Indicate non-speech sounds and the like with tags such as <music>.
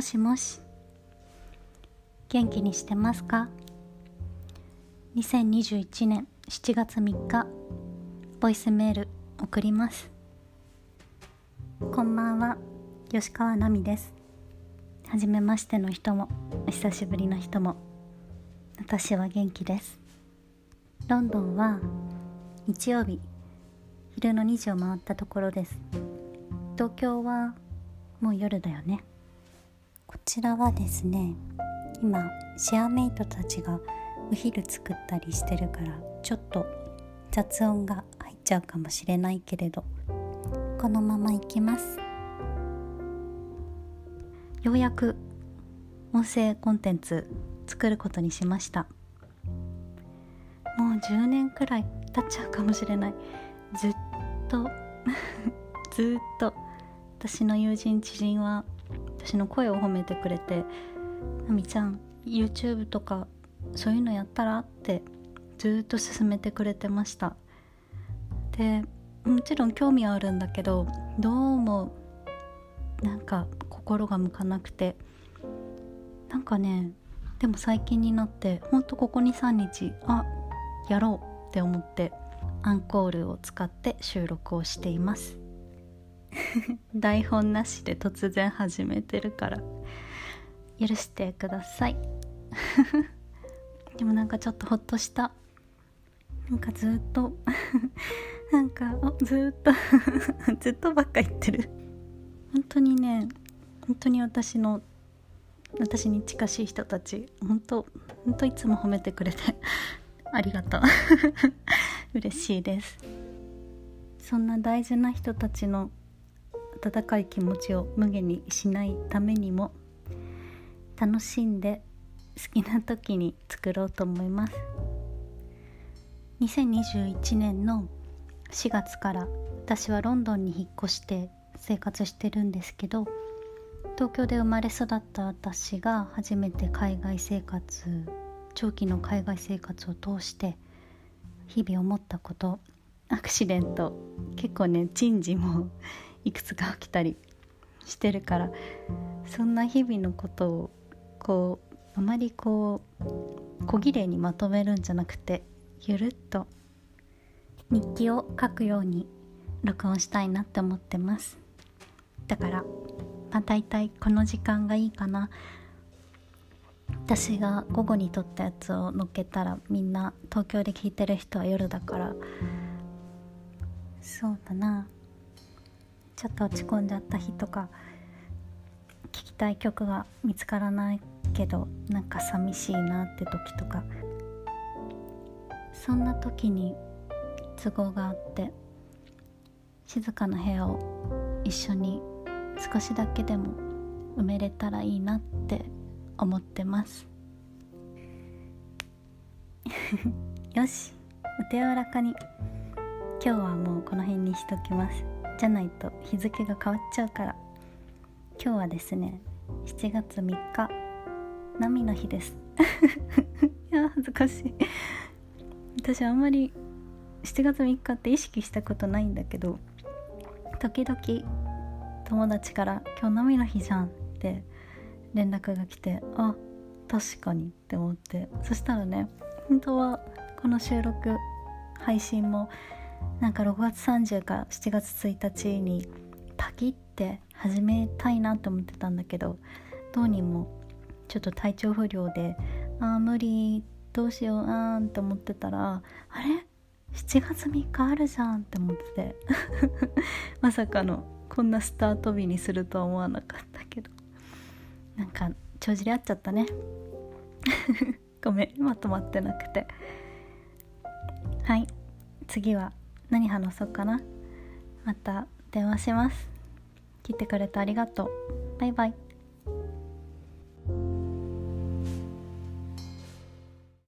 もしもし。元気にしてますか？2021年7月3日ボイスメール送ります。こんばんは吉川奈美です。初めましての人もお久しぶりの人も私は元気です。ロンドンは日曜日昼の2時を回ったところです。東京はもう夜だよね。ちらはですね今シェアメイトたちがお昼作ったりしてるからちょっと雑音が入っちゃうかもしれないけれどこのまま行きます。ようやく音声コンテンツ作ることにしました。もう10年くらい経っちゃうかもしれない。ずっと <laughs> ずっと私の友人知人は私の声を褒めてくれて「なみちゃん YouTube とかそういうのやったら?」ってずっと勧めてくれてましたでもちろん興味はあるんだけどどうもなんか心が向かなくてなんかねでも最近になってほんとここ23日あやろうって思ってアンコールを使って収録をしています <laughs> 台本なしで突然始めてるから。許してください。<laughs> でもなんかちょっとほっとした。なんかずっと。<laughs> なんかずっと。ずっとばっか言ってる。本当にね本当に私の私に近しい人たち本当本当いつも褒めてくれて。ありがとう。嬉しいです。そんな大事な人たちの温かい気持ちを無限にしないためにも楽しんで好きな時に作ろうと思います。2021年の4月から私はロンドンに引っ越して生活してるんですけど東京で生まれ育った私が初めて海外生活長期の海外生活を通して日々思ったことアクシデント結構ね珍事もいくつか起きたりしてるからそんな日々のことをこうあまりこう小綺麗にまとめるんじゃなくてゆるっと日記を書くように録音したいなって思ってます。だからまあ大体この時間がいいかな。私が午後に撮ったやつを載っけたらみんな東京で聞いてる人は夜だから。そうだな。ちょっと落ち込んじゃった日とか聴きたい曲が見つからないけどなんか寂しいなって時とか。そんな時に都合があって静かな部屋を一緒に少しだけでも埋めれたらいいなって思ってます。<laughs> よしお手柔らかに。今日はもうこの辺にしときます。じゃないと日付が変わっちゃうから。今日はですね7月3日波の日です。<laughs> いや恥ずかしい。私あんまり7月3日って意識したことないんだけど時々友達から「今日波の日じゃん」って連絡が来てあ確かにって思って。そしたらね本当はこの収録配信もなんか6月30か7月1日にパキって始めたいなと思ってたんだけどどうにもちょっと体調不良でああ無理どうしようあーんって思ってたらあれ？7月3日あるじゃんって思ってて。<laughs> まさかのこんなスタート日にするとは思わなかったけど。なんか帳尻合っちゃったね。<laughs> ごめんまとまってなくて。はい次は何話そうかな。また電話します。聞いてくれてありがとう。バイバイ。